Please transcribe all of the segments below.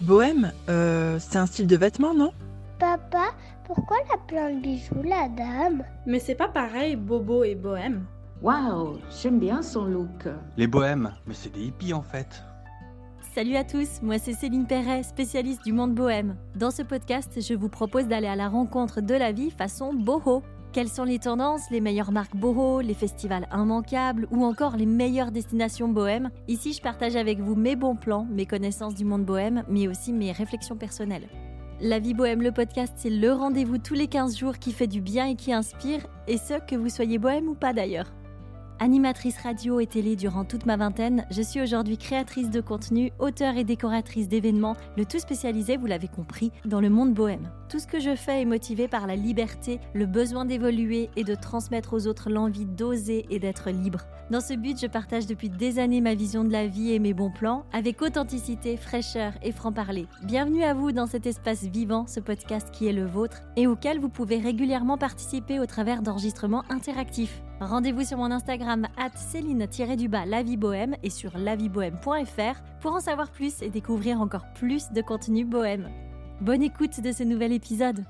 Bohème, euh, c'est un style de vêtement, non? Papa, pourquoi elle a plein de bijoux, la dame? Mais c'est pas pareil, bobo et bohème. Waouh, j'aime bien son look. Les bohèmes, mais c'est des hippies en fait. Salut à tous, moi c'est Céline Perret, spécialiste du monde bohème. Dans ce podcast, je vous propose d'aller à la rencontre de la vie façon boho. Quelles sont les tendances, les meilleures marques boho, les festivals immanquables ou encore les meilleures destinations bohème Ici, je partage avec vous mes bons plans, mes connaissances du monde bohème, mais aussi mes réflexions personnelles. La vie bohème, le podcast, c'est le rendez-vous tous les 15 jours qui fait du bien et qui inspire, et ce, que vous soyez bohème ou pas d'ailleurs. Animatrice radio et télé durant toute ma vingtaine, je suis aujourd'hui créatrice de contenu, auteure et décoratrice d'événements, le tout spécialisé, vous l'avez compris, dans le monde bohème. Tout ce que je fais est motivé par la liberté, le besoin d'évoluer et de transmettre aux autres l'envie d'oser et d'être libre. Dans ce but, je partage depuis des années ma vision de la vie et mes bons plans, avec authenticité, fraîcheur et franc-parler. Bienvenue à vous dans cet espace vivant, ce podcast qui est le vôtre, et auquel vous pouvez régulièrement participer au travers d'enregistrements interactifs. Rendez-vous sur mon Instagram Céline-du-bas Vie Bohème et sur laviebohème.fr pour en savoir plus et découvrir encore plus de contenu bohème. Bonne écoute de ce nouvel épisode.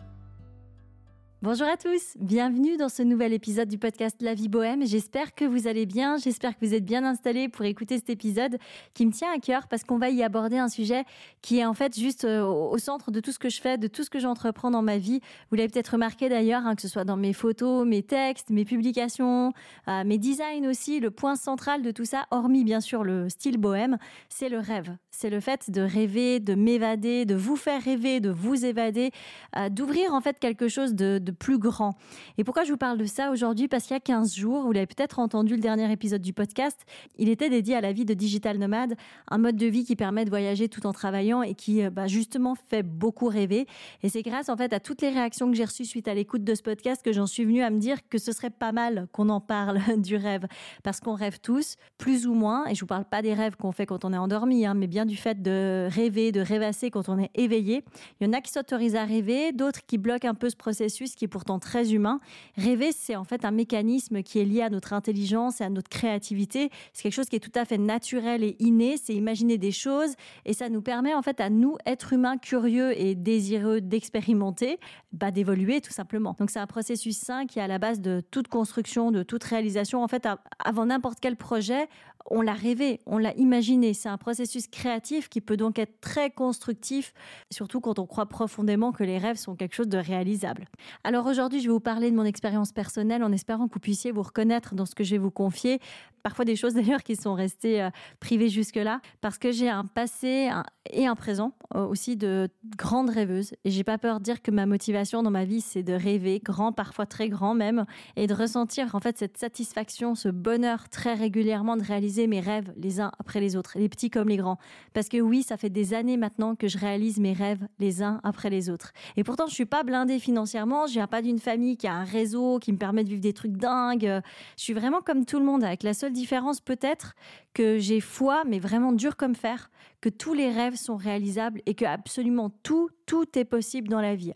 Bonjour à tous, bienvenue dans ce nouvel épisode du podcast La vie bohème. J'espère que vous allez bien, j'espère que vous êtes bien installés pour écouter cet épisode qui me tient à cœur parce qu'on va y aborder un sujet qui est en fait juste euh, au centre de tout ce que je fais, de tout ce que j'entreprends dans ma vie. Vous l'avez peut-être remarqué d'ailleurs, hein, que ce soit dans mes photos, mes textes, mes publications, euh, mes designs aussi, le point central de tout ça, hormis bien sûr le style bohème, c'est le rêve. C'est le fait de rêver, de m'évader, de vous faire rêver, de vous évader, euh, d'ouvrir en fait quelque chose de, de plus grand. Et pourquoi je vous parle de ça aujourd'hui? Parce qu'il y a 15 jours, vous l'avez peut-être entendu le dernier épisode du podcast, il était dédié à la vie de digital nomade, un mode de vie qui permet de voyager tout en travaillant et qui euh, bah, justement fait beaucoup rêver. Et c'est grâce en fait à toutes les réactions que j'ai reçues suite à l'écoute de ce podcast que j'en suis venue à me dire que ce serait pas mal qu'on en parle du rêve. Parce qu'on rêve tous, plus ou moins, et je vous parle pas des rêves qu'on fait quand on est endormi, hein, mais bien du fait de rêver, de rêvasser quand on est éveillé. Il y en a qui s'autorisent à rêver, d'autres qui bloquent un peu ce processus qui pourtant très humain. Rêver, c'est en fait un mécanisme qui est lié à notre intelligence et à notre créativité. C'est quelque chose qui est tout à fait naturel et inné. C'est imaginer des choses et ça nous permet en fait à nous, êtres humains curieux et désireux d'expérimenter, bah, d'évoluer tout simplement. Donc c'est un processus sain qui est à la base de toute construction, de toute réalisation. En fait, avant n'importe quel projet, on l'a rêvé, on l'a imaginé. C'est un processus créatif qui peut donc être très constructif, surtout quand on croit profondément que les rêves sont quelque chose de réalisable. Alors aujourd'hui, je vais vous parler de mon expérience personnelle en espérant que vous puissiez vous reconnaître dans ce que je vais vous confier. Parfois des choses d'ailleurs qui sont restées euh, privées jusque-là, parce que j'ai un passé et un présent euh, aussi de grande rêveuse. Et j'ai pas peur de dire que ma motivation dans ma vie, c'est de rêver grand, parfois très grand même, et de ressentir en fait cette satisfaction, ce bonheur très régulièrement de réaliser mes rêves les uns après les autres, les petits comme les grands. Parce que oui, ça fait des années maintenant que je réalise mes rêves les uns après les autres. Et pourtant, je suis pas blindée financièrement, je viens pas d'une famille qui a un réseau qui me permet de vivre des trucs dingues. Je suis vraiment comme tout le monde, avec la seule différence peut-être que j'ai foi, mais vraiment dur comme fer, que tous les rêves sont réalisables et que absolument tout, tout est possible dans la vie.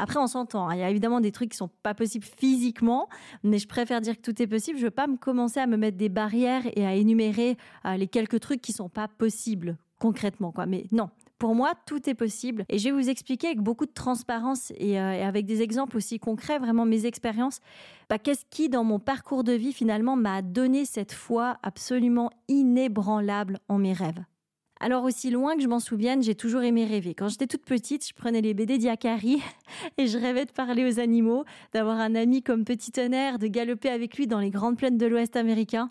Après, on s'entend. Hein. Il y a évidemment des trucs qui sont pas possibles physiquement, mais je préfère dire que tout est possible. Je veux pas me commencer à me mettre des barrières et à énumérer euh, les quelques trucs qui sont pas possibles concrètement, quoi. Mais non, pour moi, tout est possible. Et je vais vous expliquer avec beaucoup de transparence et, euh, avec des exemples aussi concrets, vraiment mes expériences, bah, qu'est-ce qui, dans mon parcours de vie, finalement, m'a donné cette foi absolument inébranlable en mes rêves. Alors aussi loin que je m'en souvienne, j'ai toujours aimé rêver. Quand j'étais toute petite, je prenais les BD d'Iakari et je rêvais de parler aux animaux, d'avoir un ami comme Petit Tonnerre, de galoper avec lui dans les grandes plaines de l'Ouest américain.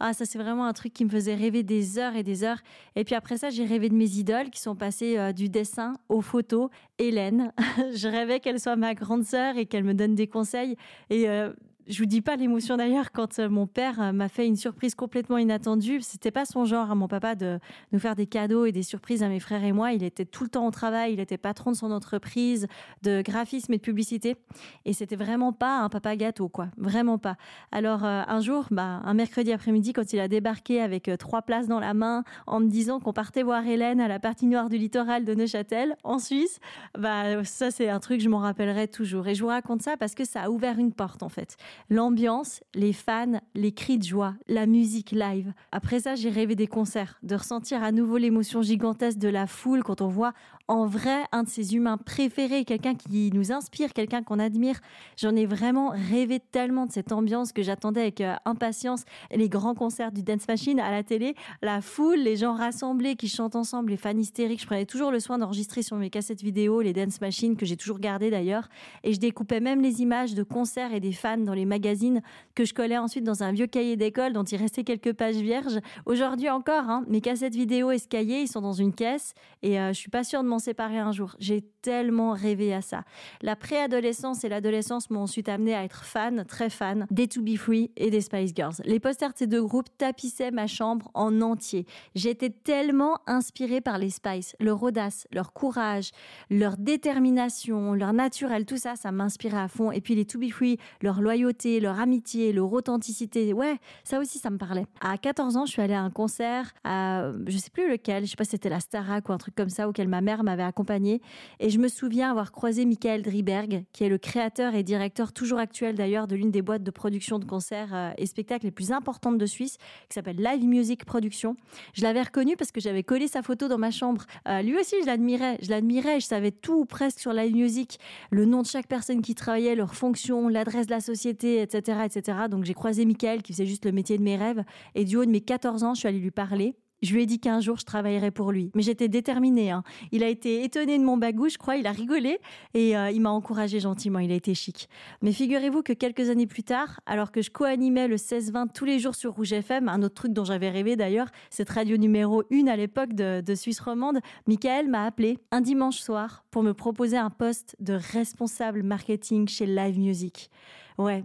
Ah, ça c'est vraiment un truc qui me faisait rêver des heures et des heures. Et puis après ça, j'ai rêvé de mes idoles qui sont passées euh, du dessin aux photos. Hélène, je rêvais qu'elle soit ma grande sœur et qu'elle me donne des conseils. Et euh, je vous dis pas l'émotion d'ailleurs quand euh, mon père euh, m'a fait une surprise complètement inattendue. C'était pas son genre à mon papa de nous faire des cadeaux et des surprises à mes frères et moi. Il était tout le temps au travail, il était patron de son entreprise de graphisme et de publicité et c'était vraiment pas un papa gâteau quoi, vraiment pas. Alors euh, un jour, bah, un mercredi après-midi quand il a débarqué avec trois places dans la main en me disant qu'on partait voir Hélène à la partie noire du littoral de Neuchâtel en Suisse, bah ça c'est un truc je m'en rappellerai toujours et je vous raconte ça parce que ça a ouvert une porte en fait L'ambiance, les fans, les cris de joie, la musique live. Après ça, j'ai rêvé des concerts, de ressentir à nouveau l'émotion gigantesque de la foule quand on voit en vrai un de ses humains préférés, quelqu'un qui nous inspire, quelqu'un qu'on admire. J'en ai vraiment rêvé tellement de cette ambiance que j'attendais avec euh, impatience les grands concerts du Dance Machine à la télé, la foule, les gens rassemblés qui chantent ensemble, les fans hystériques. Je prenais toujours le soin d'enregistrer sur mes cassettes vidéo les Dance Machine que j'ai toujours gardées d'ailleurs et je découpais même les images de concerts et des fans dans les magazines que je collais ensuite dans un vieux cahier d'école dont il restait quelques pages vierges. Aujourd'hui encore, hein, mes cassettes vidéo et ce cahier, ils sont dans une caisse et euh, je suis pas sûre de m'en séparer un jour. J'ai tellement rêvé à ça. La préadolescence et l'adolescence m'ont ensuite amené à être fan, très fan, des To Be Free et des Spice Girls. Les posters de ces deux groupes tapissaient ma chambre en entier. J'étais tellement inspirée par les Spice, leur audace, leur courage, leur détermination, leur naturel, tout ça, ça m'inspirait à fond. Et puis les To Be Free, leur loyauté, leur amitié, leur authenticité, ouais, ça aussi, ça me parlait. À 14 ans, je suis allée à un concert, à, je sais plus lequel, je sais pas si c'était la Starac ou un truc comme ça, auquel ma mère m'avait accompagnée. Et je me souviens avoir croisé Michael Driberg, qui est le créateur et directeur toujours actuel d'ailleurs de l'une des boîtes de production de concerts euh, et spectacles les plus importantes de Suisse, qui s'appelle Live Music Production. Je l'avais reconnu parce que j'avais collé sa photo dans ma chambre. Euh, lui aussi, je l'admirais. Je l'admirais. Je savais tout presque sur Live Music, le nom de chaque personne qui travaillait, leur fonction, l'adresse de la société, etc., etc. Donc j'ai croisé Michael qui faisait juste le métier de mes rêves. Et du haut de mes 14 ans, je suis allée lui parler. Je lui ai dit qu'un jour je travaillerais pour lui, mais j'étais déterminée. Hein. Il a été étonné de mon bagou, je crois, il a rigolé et euh, il m'a encouragé gentiment. Il a été chic. Mais figurez-vous que quelques années plus tard, alors que je co-animais le 16-20 tous les jours sur Rouge FM, un autre truc dont j'avais rêvé d'ailleurs, cette radio numéro 1 à l'époque de, de Suisse romande, Michael m'a appelé un dimanche soir pour me proposer un poste de responsable marketing chez Live Music. Ouais,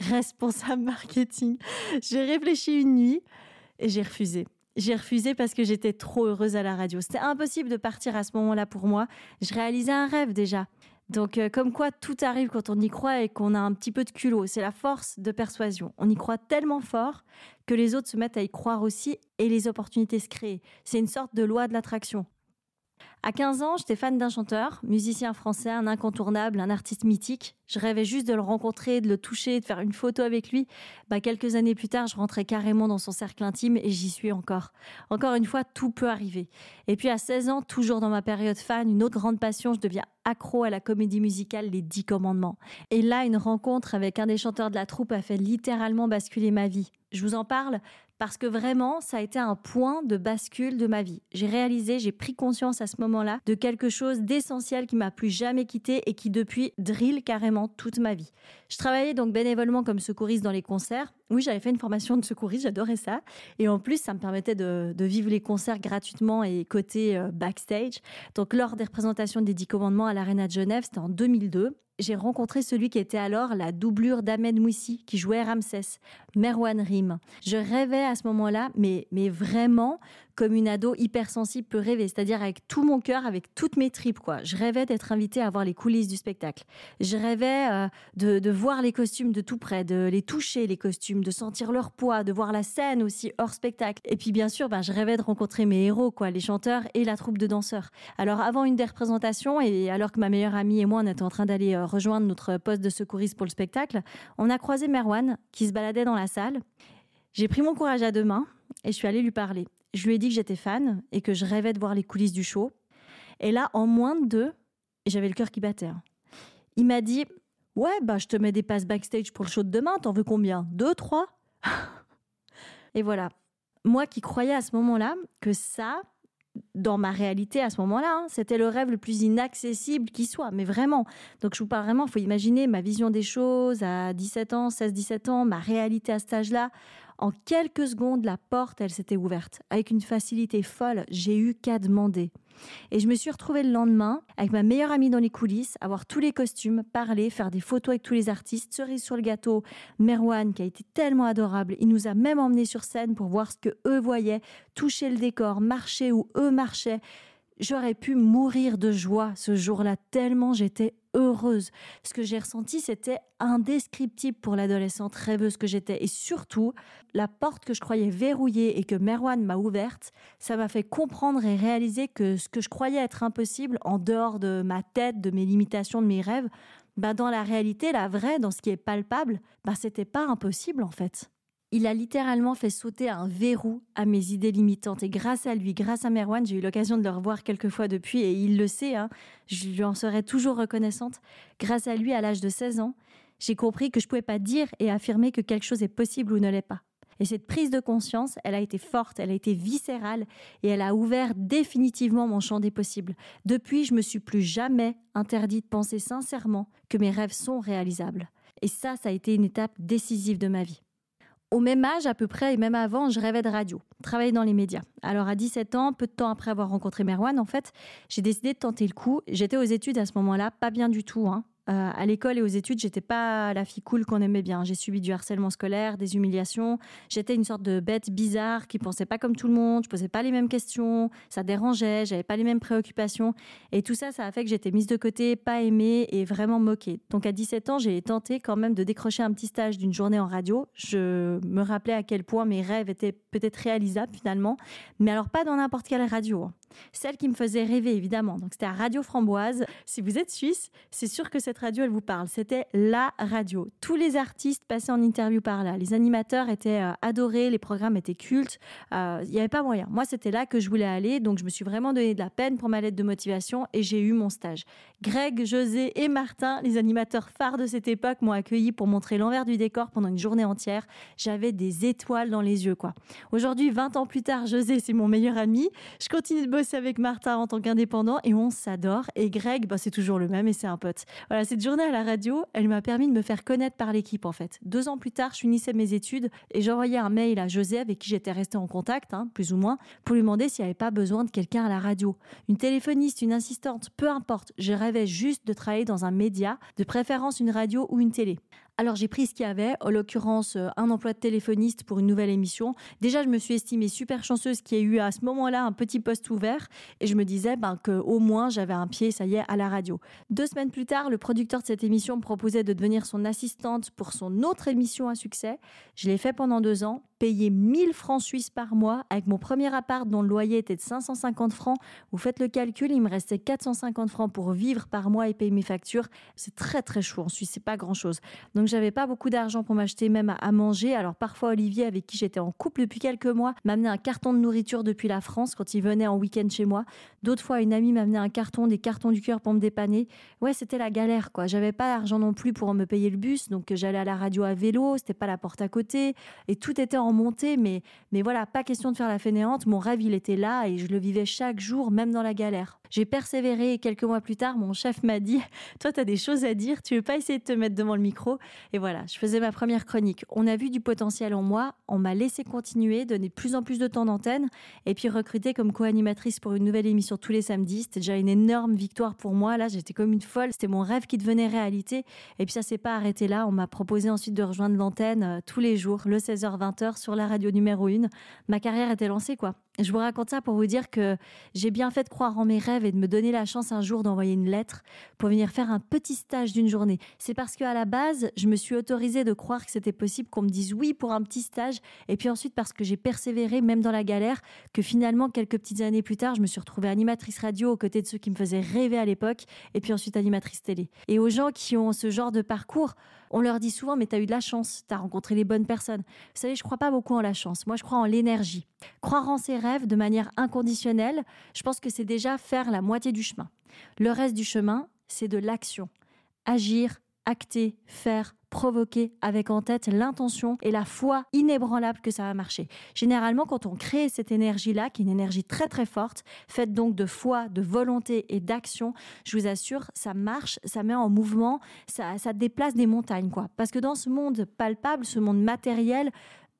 responsable marketing. J'ai réfléchi une nuit et j'ai refusé. J'ai refusé parce que j'étais trop heureuse à la radio. C'était impossible de partir à ce moment-là pour moi. Je réalisais un rêve déjà. Donc, euh, comme quoi tout arrive quand on y croit et qu'on a un petit peu de culot. C'est la force de persuasion. On y croit tellement fort que les autres se mettent à y croire aussi et les opportunités se créent. C'est une sorte de loi de l'attraction. À 15 ans, j'étais fan d'un chanteur, musicien français, un incontournable, un artiste mythique. Je rêvais juste de le rencontrer, de le toucher, de faire une photo avec lui. Bah, quelques années plus tard, je rentrais carrément dans son cercle intime et j'y suis encore. Encore une fois, tout peut arriver. Et puis à 16 ans, toujours dans ma période fan, une autre grande passion, je deviens accro à la comédie musicale Les Dix Commandements. Et là, une rencontre avec un des chanteurs de la troupe a fait littéralement basculer ma vie. Je vous en parle parce que vraiment, ça a été un point de bascule de ma vie. J'ai réalisé, j'ai pris conscience à ce moment-là de quelque chose d'essentiel qui m'a plus jamais quitté et qui depuis drille carrément toute ma vie. Je travaillais donc bénévolement comme secouriste dans les concerts. Oui, j'avais fait une formation de secouriste, j'adorais ça. Et en plus, ça me permettait de, vivre les concerts gratuitement et côté euh, backstage. Donc, lors des représentations des Dix Commandements à l'Arena de Genève, c'était en 2002 j'ai rencontré celui qui était alors la doublure d'Ahmed Mouissi, qui jouait Ramsès, Merwan Rim. Je rêvais à ce moment-là, mais, mais vraiment comme une ado hypersensible peut rêver, c'est-à-dire avec tout mon cœur, avec toutes mes tripes, quoi. Je rêvais d'être invitée à voir les coulisses du spectacle. Je rêvais euh, de, voir les costumes de tout près, de les toucher, les costumes, de sentir leur poids, de voir la scène aussi hors spectacle. Et puis, bien sûr, ben, je rêvais de rencontrer mes héros, quoi, les chanteurs et la troupe de danseurs. Alors, avant une des représentations, et alors que ma meilleure amie et moi, on était en train d'aller euh, rejoindre notre poste de secouriste pour le spectacle, on a croisé Merwan qui se baladait dans la salle. J'ai pris mon courage à deux mains et je suis allée lui parler. Je lui ai dit que j'étais fan et que je rêvais de voir les coulisses du show. Et là, en moins de deux, j'avais le cœur qui battait. Hein. Il m'a dit Ouais, bah, je te mets des passes backstage pour le show de demain. T'en veux combien? Deux, trois? Et voilà. Moi qui croyais à ce moment-là que ça, dans ma réalité à ce moment-là, hein, c'était le rêve le plus inaccessible qui soit, mais vraiment. Donc je vous parle vraiment, il faut imaginer ma vision des choses à 17 ans, 16-17 ans, ma réalité à cet âge-là. En quelques secondes, la porte, elle s'était ouverte. Avec une facilité folle, j'ai eu qu'à demander. Et je me suis retrouvée le lendemain avec ma meilleure amie dans les coulisses, avoir tous les costumes, parler, faire des photos avec tous les artistes, cerise sur le gâteau. Merwan, qui a été tellement adorable, il nous a même emmenés sur scène pour voir ce que eux voyaient, toucher le décor, marcher où eux marchaient. J'aurais pu mourir de joie ce jour-là tellement j'étais heureuse. Ce que j'ai ressenti, c'était indescriptible pour l'adolescente rêveuse que j'étais. Et surtout, la porte que je croyais verrouillée et que Merwan m'a ouverte, ça m'a fait comprendre et réaliser que ce que je croyais être impossible, en dehors de ma tête, de mes limitations, de mes rêves, bah dans la réalité, la vraie, dans ce qui est palpable, bah c'était pas impossible en fait. Il a littéralement fait sauter un verrou à mes idées limitantes. Et grâce à lui, grâce à Merwan, j'ai eu l'occasion de le revoir quelques fois depuis et il le sait, hein, je lui en serai toujours reconnaissante. Grâce à lui, à l'âge de 16 ans, j'ai compris que je pouvais pas dire et affirmer que quelque chose est possible ou ne l'est pas. Et cette prise de conscience, elle a été forte, elle a été viscérale et elle a ouvert définitivement mon champ des possibles. Depuis, je me suis plus jamais interdit de penser sincèrement que mes rêves sont réalisables. Et ça, ça a été une étape décisive de ma vie. Au même âge, à peu près, et même avant, je rêvais de radio, travailler dans les médias. Alors à 17 ans, peu de temps après avoir rencontré Merwan, en fait, j'ai décidé de tenter le coup. J'étais aux études à ce moment-là, pas bien du tout. Hein. Euh, à l'école et aux études, j'étais pas la fille cool qu'on aimait bien. J'ai subi du harcèlement scolaire, des humiliations. J'étais une sorte de bête bizarre qui pensait pas comme tout le monde. Je posais pas les mêmes questions. Ça dérangeait. J'avais pas les mêmes préoccupations. Et tout ça, ça a fait que j'étais mise de côté, pas aimée et vraiment moquée. Donc à 17 ans, j'ai tenté quand même de décrocher un petit stage d'une journée en radio. Je me rappelais à quel point mes rêves étaient peut-être réalisables finalement. Mais alors pas dans n'importe quelle radio. Celle qui me faisait rêver évidemment. Donc c'était à Radio Framboise. Si vous êtes suisse, c'est sûr que cette radio, elle vous parle. C'était la radio. Tous les artistes passaient en interview par là. Les animateurs étaient euh, adorés, les programmes étaient cultes. Euh, il n'y avait pas moyen. Moi, c'était là que je voulais aller, donc je me suis vraiment donné de la peine pour ma lettre de motivation et j'ai eu mon stage. Greg, José et Martin, les animateurs phares de cette époque, m'ont accueilli pour montrer l'envers du décor pendant une journée entière. J'avais des étoiles dans les yeux, quoi. Aujourd'hui, 20 ans plus tard, José, c'est mon meilleur ami. Je continue de bosser avec Martin en tant qu'indépendant et on s'adore. Et Greg, bah, c'est toujours le même et c'est un pote. Voilà, cette journée à la radio, elle m'a permis de me faire connaître par l'équipe en fait. Deux ans plus tard, je finissais mes études et j'envoyais un mail à José avec qui j'étais restée en contact, hein, plus ou moins, pour lui demander s'il n'y avait pas besoin de quelqu'un à la radio. Une téléphoniste, une assistante, peu importe. Je rêvais juste de travailler dans un média, de préférence une radio ou une télé. Alors j'ai pris ce qu'il y avait, en l'occurrence euh, un emploi de téléphoniste pour une nouvelle émission. Déjà je me suis estimée super chanceuse qu'il y ait eu à ce moment-là un petit poste ouvert et je me disais ben, qu'au moins j'avais un pied, ça y est, à la radio. Deux semaines plus tard, le producteur de cette émission me proposait de devenir son assistante pour son autre émission à succès. Je l'ai fait pendant deux ans payer 1000 francs suisses par mois avec mon premier appart dont le loyer était de 550 francs. Vous faites le calcul, il me restait 450 francs pour vivre par mois et payer mes factures. C'est très très chaud en Suisse, c'est pas grand chose. Donc j'avais pas beaucoup d'argent pour m'acheter même à manger. Alors parfois Olivier, avec qui j'étais en couple depuis quelques mois, m'amenait un carton de nourriture depuis la France quand il venait en week-end chez moi. D'autres fois, une amie m'amenait un carton, des cartons du cœur pour me dépanner. Ouais, c'était la galère quoi. J'avais pas d'argent non plus pour me payer le bus, donc j'allais à la radio à vélo, c'était pas la porte à côté et tout était en monter, mais, mais voilà, pas question de faire la fainéante. Mon rêve, il était là et je le vivais chaque jour, même dans la galère. J'ai persévéré et quelques mois plus tard, mon chef m'a dit Toi, tu as des choses à dire, tu veux pas essayer de te mettre devant le micro? Et voilà, je faisais ma première chronique. On a vu du potentiel en moi, on m'a laissé continuer, donner de plus en plus de temps d'antenne et puis recruter comme co-animatrice pour une nouvelle émission tous les samedis. C'était déjà une énorme victoire pour moi. Là, j'étais comme une folle. C'était mon rêve qui devenait réalité. Et puis ça s'est pas arrêté là. On m'a proposé ensuite de rejoindre l'antenne euh, tous les jours, le 16h-20h sur la radio numéro 1. Ma carrière était lancée, quoi. Je vous raconte ça pour vous dire que j'ai bien fait de croire en mes rêves et de me donner la chance un jour d'envoyer une lettre pour venir faire un petit stage d'une journée. C'est parce qu'à la base, je me suis autorisée de croire que c'était possible qu'on me dise oui pour un petit stage et puis ensuite parce que j'ai persévéré même dans la galère que finalement quelques petites années plus tard, je me suis retrouvée animatrice radio aux côtés de ceux qui me faisaient rêver à l'époque et puis ensuite animatrice télé. Et aux gens qui ont ce genre de parcours, on leur dit souvent, mais tu as eu de la chance, tu as rencontré les bonnes personnes. Vous savez, je crois pas beaucoup en la chance. Moi, je crois en l'énergie. Croire en ses rêves de manière inconditionnelle, je pense que c'est déjà faire la moitié du chemin. Le reste du chemin, c'est de l'action. Agir, acter, faire, provoquer avec en tête l'intention et la foi inébranlable que ça va marcher. Généralement, quand on crée cette énergie-là, qui est une énergie très très forte, faite donc de foi, de volonté et d'action, je vous assure, ça marche, ça met en mouvement, ça, ça déplace des montagnes, quoi. Parce que dans ce monde palpable, ce monde matériel,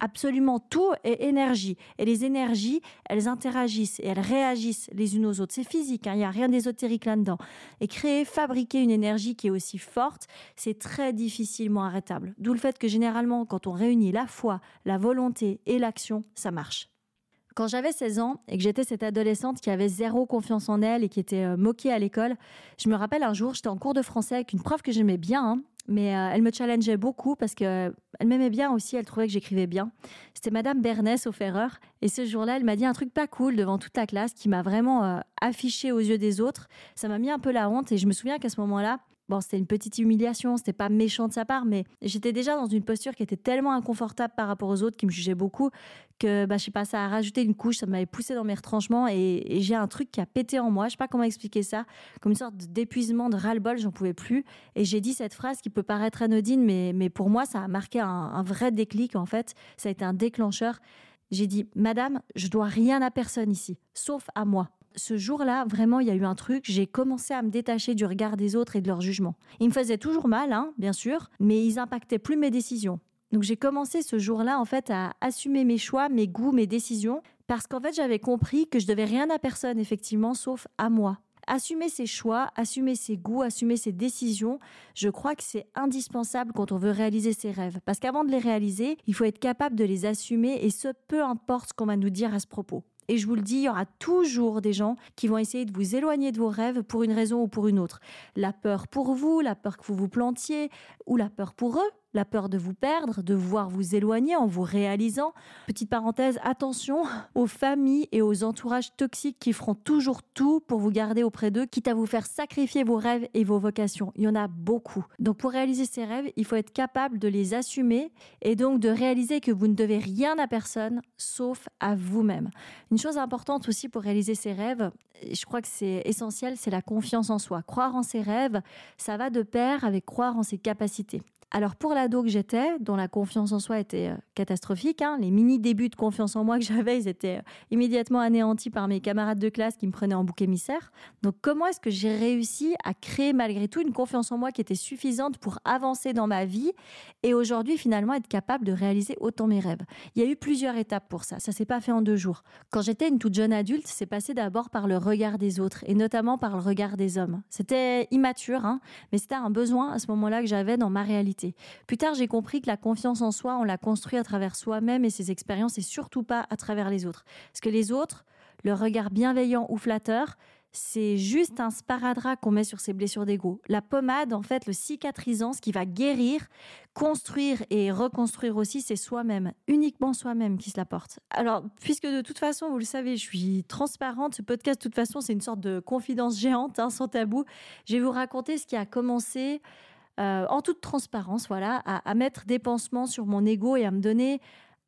absolument tout est énergie. Et les énergies, elles interagissent et elles réagissent les unes aux autres. C'est physique, hein, il n'y a rien d'ésotérique là-dedans. Et créer, fabriquer une énergie qui est aussi forte, c'est très difficilement arrêtable. D'où le fait que généralement, quand on réunit la foi, la volonté et l'action, ça marche. Quand j'avais 16 ans et que j'étais cette adolescente qui avait zéro confiance en elle et qui était euh, moquée à l'école, je me rappelle un jour, j'étais en cours de français avec une prof que j'aimais bien, hein, mais euh, elle me challengeait beaucoup parce que elle m'aimait bien aussi, elle trouvait que j'écrivais bien. C'était Madame Bernès au Ferreur et ce jour-là, elle m'a dit un truc pas cool devant toute la classe qui m'a vraiment euh, affiché aux yeux des autres. Ça m'a mis un peu la honte et je me souviens qu'à ce moment-là, C'était une petite humiliation, c'était pas méchant de sa part, mais j'étais déjà dans une posture qui était tellement inconfortable par rapport aux autres qui me jugeaient beaucoup que, bah, je sais pas, ça a rajouté une couche, ça m'avait poussé dans mes retranchements et, j'ai un truc qui a pété en moi. Je sais pas comment expliquer ça, comme une sorte d'épuisement, de ras-le-bol, j'en pouvais plus. Et j'ai dit cette phrase qui peut paraître anodine, mais, mais pour moi, ça a marqué un, un vrai déclic en fait. Ça a été un déclencheur. J'ai dit, Madame, je dois rien à personne ici, sauf à moi ce jour-là, vraiment, il y a eu un truc. J'ai commencé à me détacher du regard des autres et de leur jugement. Ils me faisaient toujours mal, hein, bien sûr, mais ils impactaient plus mes décisions. Donc j'ai commencé ce jour-là, en fait, à assumer mes choix, mes goûts, mes décisions, parce qu'en fait, j'avais compris que je devais rien à personne, effectivement, sauf à moi. Assumer ses choix, assumer ses goûts, assumer ses décisions, je crois que c'est indispensable quand on veut réaliser ses rêves. Parce qu'avant de les réaliser, il faut être capable de les assumer et ce, peu importe ce qu'on va nous dire à ce propos. Et je vous le dis, il y aura toujours des gens qui vont essayer de vous éloigner de vos rêves pour une raison ou pour une autre. La peur pour vous, la peur que vous vous plantiez, ou la peur pour eux, la peur de vous perdre, de voir vous éloigner en vous réalisant. Petite parenthèse, attention aux familles et aux entourages toxiques qui feront toujours tout pour vous garder auprès d'eux, quitte à vous faire sacrifier vos rêves et vos vocations. Il y en a beaucoup. Donc pour réaliser ces rêves, il faut être capable de les assumer et donc de réaliser que vous ne devez rien à personne sauf à vous-même. Une chose importante aussi pour réaliser ces rêves, je crois que c'est essentiel, c'est la confiance en soi. Croire en ses rêves, ça va de pair avec croire en ses capacités. Alors pour l'ado que j'étais, dont la confiance en soi était euh, catastrophique, hein, les mini débuts de confiance en moi que j'avais, ils étaient euh, immédiatement anéantis par mes camarades de classe qui me prenaient en bouc émissaire. Donc comment est-ce que j'ai réussi à créer malgré tout une confiance en moi qui était suffisante pour avancer dans ma vie et aujourd'hui finalement être capable de réaliser autant mes rêves? Il y a eu plusieurs étapes pour ça. Ça s'est pas fait en deux jours. Quand j'étais une toute jeune adulte, c'est passé d'abord par le regard des autres et notamment par le regard des hommes. C'était immature, hein, mais c'était un besoin à ce moment-là que j'avais dans ma réalité. Plus tard, j'ai compris que la confiance en soi, on la construit à travers soi-même et ses expériences et surtout pas à travers les autres. Parce que les autres, leur regard bienveillant ou flatteur, c'est juste un sparadrap qu'on met sur ses blessures d'ego. La pommade, en fait, le cicatrisant, ce qui va guérir, construire et reconstruire aussi, c'est soi-même, uniquement soi-même qui se la porte. Alors, puisque de toute façon, vous le savez, je suis transparente, ce podcast, de toute façon, c'est une sorte de confidence géante, hein, sans tabou, je vais vous raconter ce qui a commencé euh, en toute transparence, voilà, à, mettre des pansements sur mon ego et à me donner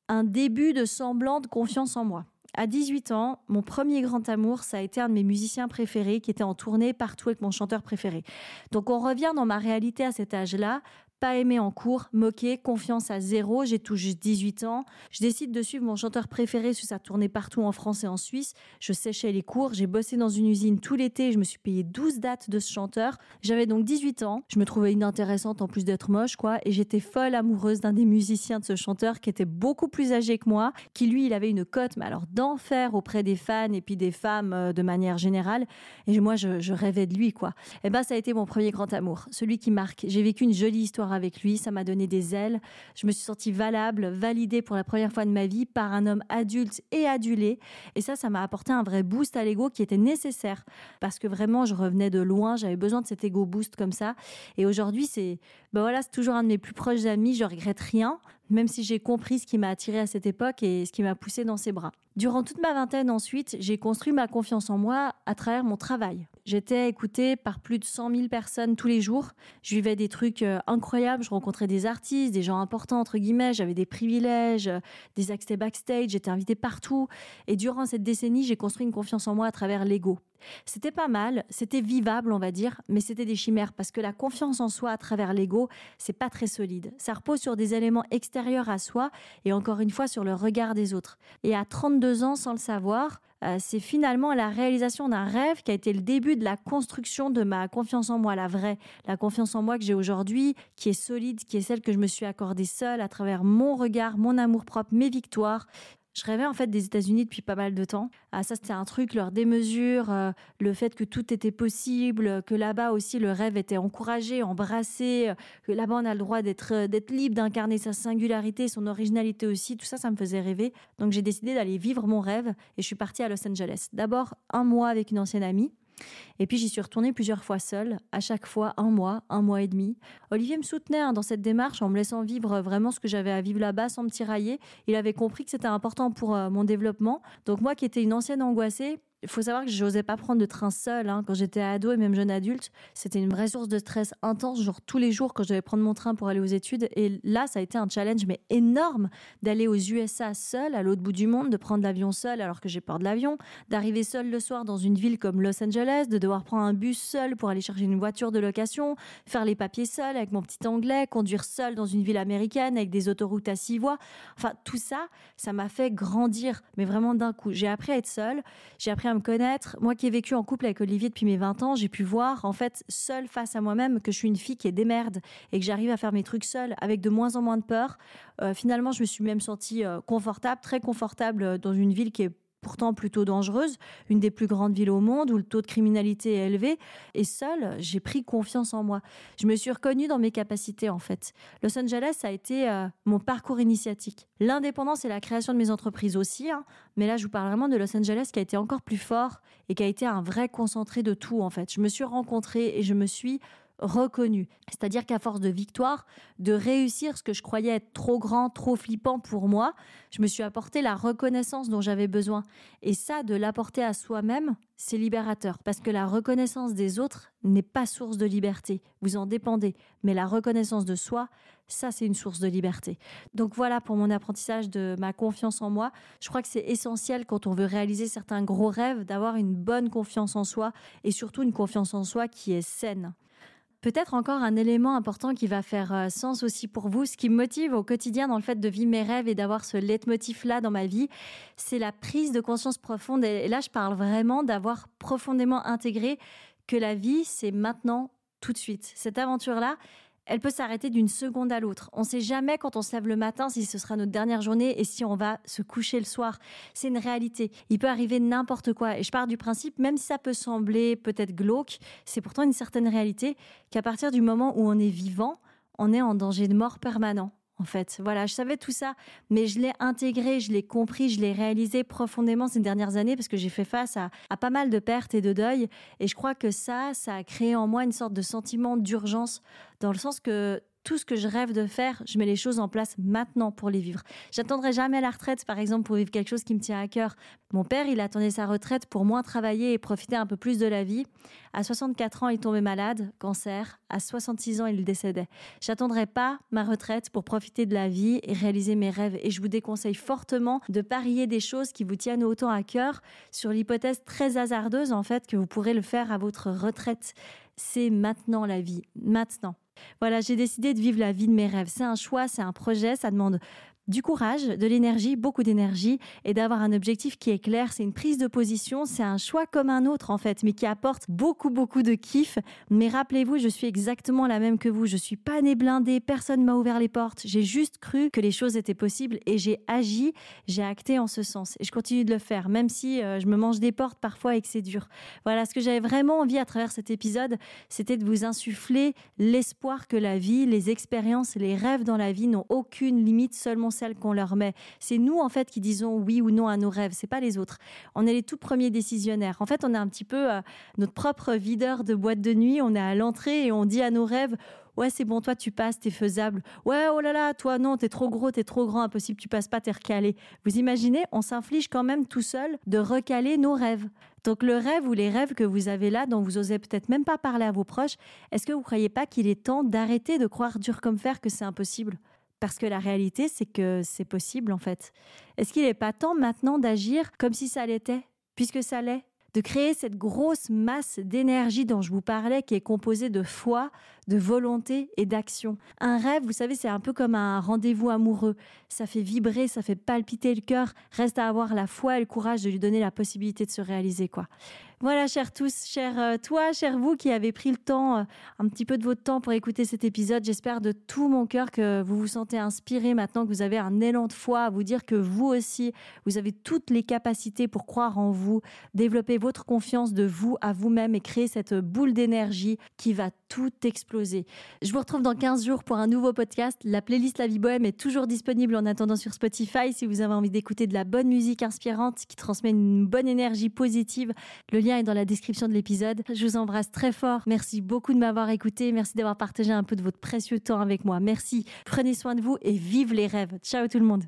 un début de semblant de confiance en moi. À 18 ans, mon premier grand amour, ça a été un de mes musiciens préférés qui était en tournée partout avec mon chanteur préféré. Donc on revient dans ma réalité à cet âge-là pas aimé en cours, moqué, confiance à zéro, j'ai tout juste 18 ans. Je décide de suivre mon chanteur préféré sur sa tournée partout en France et en Suisse. Je séchais les cours, j'ai bossé dans une usine tout l'été, je me suis payé 12 dates de ce chanteur. J'avais donc 18 ans, je me trouvais inintéressante en plus d'être moche, quoi, et j'étais folle amoureuse d'un des musiciens de ce chanteur qui était beaucoup plus âgé que moi, qui lui, il avait une cote, mais alors d'enfer auprès des fans et puis des femmes euh, de manière générale. Et moi, je, rêvais de lui, quoi. Et eh ben, ça a été mon premier grand amour, celui qui marque. J'ai vécu une jolie histoire avec lui, ça m'a donné des ailes. Je me suis sentie valable, validée pour la première fois de ma vie par un homme adulte et adulé. Et ça, ça m'a apporté un vrai boost à l'ego qui était nécessaire parce que vraiment, je revenais de loin, j'avais besoin de cet ego boost comme ça. Et aujourd'hui, c'est, ben voilà, c'est toujours un de mes plus proches amis, je regrette rien, même si j'ai compris ce qui m'a attiré à cette époque et ce qui m'a poussé dans ses bras. Durant toute ma vingtaine ensuite, j'ai construit ma confiance en moi à travers mon travail. J'étais écoutée par plus de 100 000 personnes tous les jours. Je vivais des trucs euh, incroyables. Je rencontrais des artistes, des gens importants, entre guillemets. J'avais des privilèges, euh, des accès backstage. J'étais invitée partout. Et durant cette décennie, j'ai construit une confiance en moi à travers l'ego. C'était pas mal, c'était vivable, on va dire, mais c'était des chimères parce que la confiance en soi à travers l'ego, c'est pas très solide. Ça repose sur des éléments extérieurs à soi et encore une fois sur le regard des autres. Et à 32 ans, sans le savoir, euh, c'est finalement la réalisation d'un rêve qui a été le début de la construction de ma confiance en moi, la vraie, la confiance en moi que j'ai aujourd'hui, qui est solide, qui est celle que je me suis accordée seule à travers mon regard, mon amour propre, mes victoires. Je rêvais en fait des États-Unis depuis pas mal de temps. Ah, ça, c'était un truc, leur démesure, euh, le fait que tout était possible, que là-bas aussi le rêve était encouragé, embrassé, euh, que là-bas on a le droit d'être euh, d'être libre, d'incarner sa singularité, son originalité aussi. Tout ça, ça me faisait rêver. Donc j'ai décidé d'aller vivre mon rêve et je suis partie à Los Angeles. D'abord un mois avec une ancienne amie. Et puis j'y suis retournée plusieurs fois seule, à chaque fois un mois, un mois et demi. Olivier me soutenait hein, dans cette démarche en me laissant vivre vraiment ce que j'avais à vivre là-bas sans me tirailler. Il avait compris que c'était important pour euh, mon développement. Donc moi qui étais une ancienne angoissée, Il faut savoir que je n'osais pas prendre de train seul hein. quand j'étais ado et même jeune adulte. C'était une vraie source de stress intense, genre tous les jours quand je devais prendre mon train pour aller aux études. Et là, ça a été un challenge mais énorme d'aller aux USA seul, à l'autre bout du monde, de prendre l'avion seul alors que j'ai peur de l'avion, d'arriver seul le soir dans une ville comme Los Angeles, de devoir prendre un bus seul pour aller chercher une voiture de location, faire les papiers seul avec mon petit anglais, conduire seul dans une ville américaine avec des autoroutes à six voies. Enfin, tout ça, ça m'a fait grandir, mais vraiment d'un coup. J'ai appris à être seule, j'ai appris à me connaître. Moi qui ai vécu en couple avec Olivier depuis mes 20 ans, j'ai pu voir, en fait, seule face à moi-même, que je suis une fille qui est démerde et que j'arrive à faire mes trucs seule avec de moins en moins de peur. Euh, finalement, je me suis même sentie euh, confortable, très confortable euh, dans une ville qui est pourtant plutôt dangereuse, une des plus grandes villes au monde où le taux de criminalité est élevé. Et seule, j'ai pris confiance en moi. Je me suis reconnue dans mes capacités en fait. Los Angeles a été euh, mon parcours initiatique. L'indépendance et la création de mes entreprises aussi, hein. mais là je vous parle vraiment de Los Angeles qui a été encore plus fort et qui a été un vrai concentré de tout en fait. Je me suis rencontrée et je me suis reconnu. C'est-à-dire qu'à force de victoire, de réussir ce que je croyais être trop grand, trop flippant pour moi, je me suis apporté la reconnaissance dont j'avais besoin. Et ça, de l'apporter à soi-même, c'est libérateur. Parce que la reconnaissance des autres n'est pas source de liberté. Vous en dépendez. Mais la reconnaissance de soi, ça, c'est une source de liberté. Donc voilà pour mon apprentissage de ma confiance en moi. Je crois que c'est essentiel quand on veut réaliser certains gros rêves d'avoir une bonne confiance en soi et surtout une confiance en soi qui est saine. Peut-être encore un élément important qui va faire euh, sens aussi pour vous, ce qui me motive au quotidien dans le fait de vivre mes rêves et d'avoir ce leitmotiv-là dans ma vie, c'est la prise de conscience profonde. Et là, je parle vraiment d'avoir profondément intégré que la vie, c'est maintenant, tout de suite. Cette aventure-là, elle peut s'arrêter d'une seconde à l'autre. On ne sait jamais quand on se lève le matin si ce sera notre dernière journée et si on va se coucher le soir. C'est une réalité. Il peut arriver n'importe quoi. Et je pars du principe, même si ça peut sembler peut-être glauque, c'est pourtant une certaine réalité qu'à partir du moment où on est vivant, on est en danger de mort permanent en fait. Voilà, je savais tout ça, mais je l'ai intégré, je l'ai compris, je l'ai réalisé profondément ces dernières années parce que j'ai fait face à, pas mal de pertes et de deuil. Et je crois que ça, ça a créé en moi une sorte de sentiment d'urgence dans le sens que tout ce que je rêve de faire, je mets les choses en place maintenant pour les vivre. J'attendrai jamais la retraite, par exemple, pour vivre quelque chose qui me tient à cœur. Mon père, il attendait sa retraite pour moins travailler et profiter un peu plus de la vie. À 64 ans, il tombait malade, cancer. À 66 ans, il décédait. J'attendrai pas ma retraite pour profiter de la vie et réaliser mes rêves. Et je vous déconseille fortement de parier des choses qui vous tiennent autant à cœur sur l'hypothèse très hasardeuse, en fait, que vous pourrez le faire à votre retraite. C'est maintenant la vie. Maintenant. Voilà, j'ai décidé de vivre la vie de mes rêves. C'est un choix, c'est un projet, ça demande du courage, de l'énergie, beaucoup d'énergie, et d'avoir un objectif qui est clair. C'est une prise de position, c'est un choix comme un autre en fait, mais qui apporte beaucoup, beaucoup de kiff. Mais rappelez-vous, je suis exactement la même que vous. Je suis pas née blindée, personne m'a ouvert les portes. J'ai juste cru que les choses étaient possibles et j'ai agi, j'ai acté en ce sens. Et je continue de le faire, même si euh, je me mange des portes parfois et que c'est dur. Voilà, ce que j'avais vraiment envie à travers cet épisode, c'était de vous insuffler l'espoir que la vie, les expériences, les rêves dans la vie n'ont aucune limite, seulement celle qu'on leur met. C'est nous, en fait, qui disons oui ou non à nos rêves. C'est pas les autres. On est les tout premiers décisionnaires. En fait, on est un petit peu euh, notre propre videur de boîte de nuit. On est à l'entrée et on dit à nos rêves, ouais c'est bon toi tu passes t'es faisable ouais oh là là toi non t'es trop gros t'es trop grand impossible tu passes pas t'es recalé vous imaginez on s'inflige quand même tout seul de recaler nos rêves donc le rêve ou les rêves que vous avez là dont vous osez peut-être même pas parler à vos proches est-ce que vous croyez pas qu'il est temps d'arrêter de croire dur comme fer que c'est impossible? Parce que la réalité, c'est que c'est possible en fait. Est-ce qu'il n'est pas temps maintenant d'agir comme si ça l'était, puisque ça l'est? De créer cette grosse masse d'énergie dont je vous parlais, qui est composée de foi, de volonté et d'action. Un rêve, vous savez, c'est un peu comme un rendez-vous amoureux. Ça fait vibrer, ça fait palpiter le cœur. Reste à avoir la foi et le courage de lui donner la possibilité de se réaliser, quoi. Voilà, chers tous, chers euh, toi, chers vous qui avez pris le temps, euh, un petit peu de votre temps pour écouter cet épisode. J'espère de tout mon cœur que vous vous sentez inspiré maintenant, que vous avez un élan de foi à vous dire que vous aussi, vous avez toutes les capacités pour croire en vous, développer votre confiance de vous à vous-même et créer cette boule d'énergie qui va tout exploser. Je vous retrouve dans 15 jours pour un nouveau podcast. La playlist La Vie Bohème est toujours disponible en attendant sur Spotify si vous avez envie d'écouter de la bonne musique inspirante qui transmet une bonne énergie positive. Le lien est dans la description de l'épisode. Je vous embrasse très fort. Merci beaucoup de m'avoir écouté. Merci d'avoir partagé un peu de votre précieux temps avec moi. Merci. Prenez soin de vous et vive les rêves. Ciao tout le monde.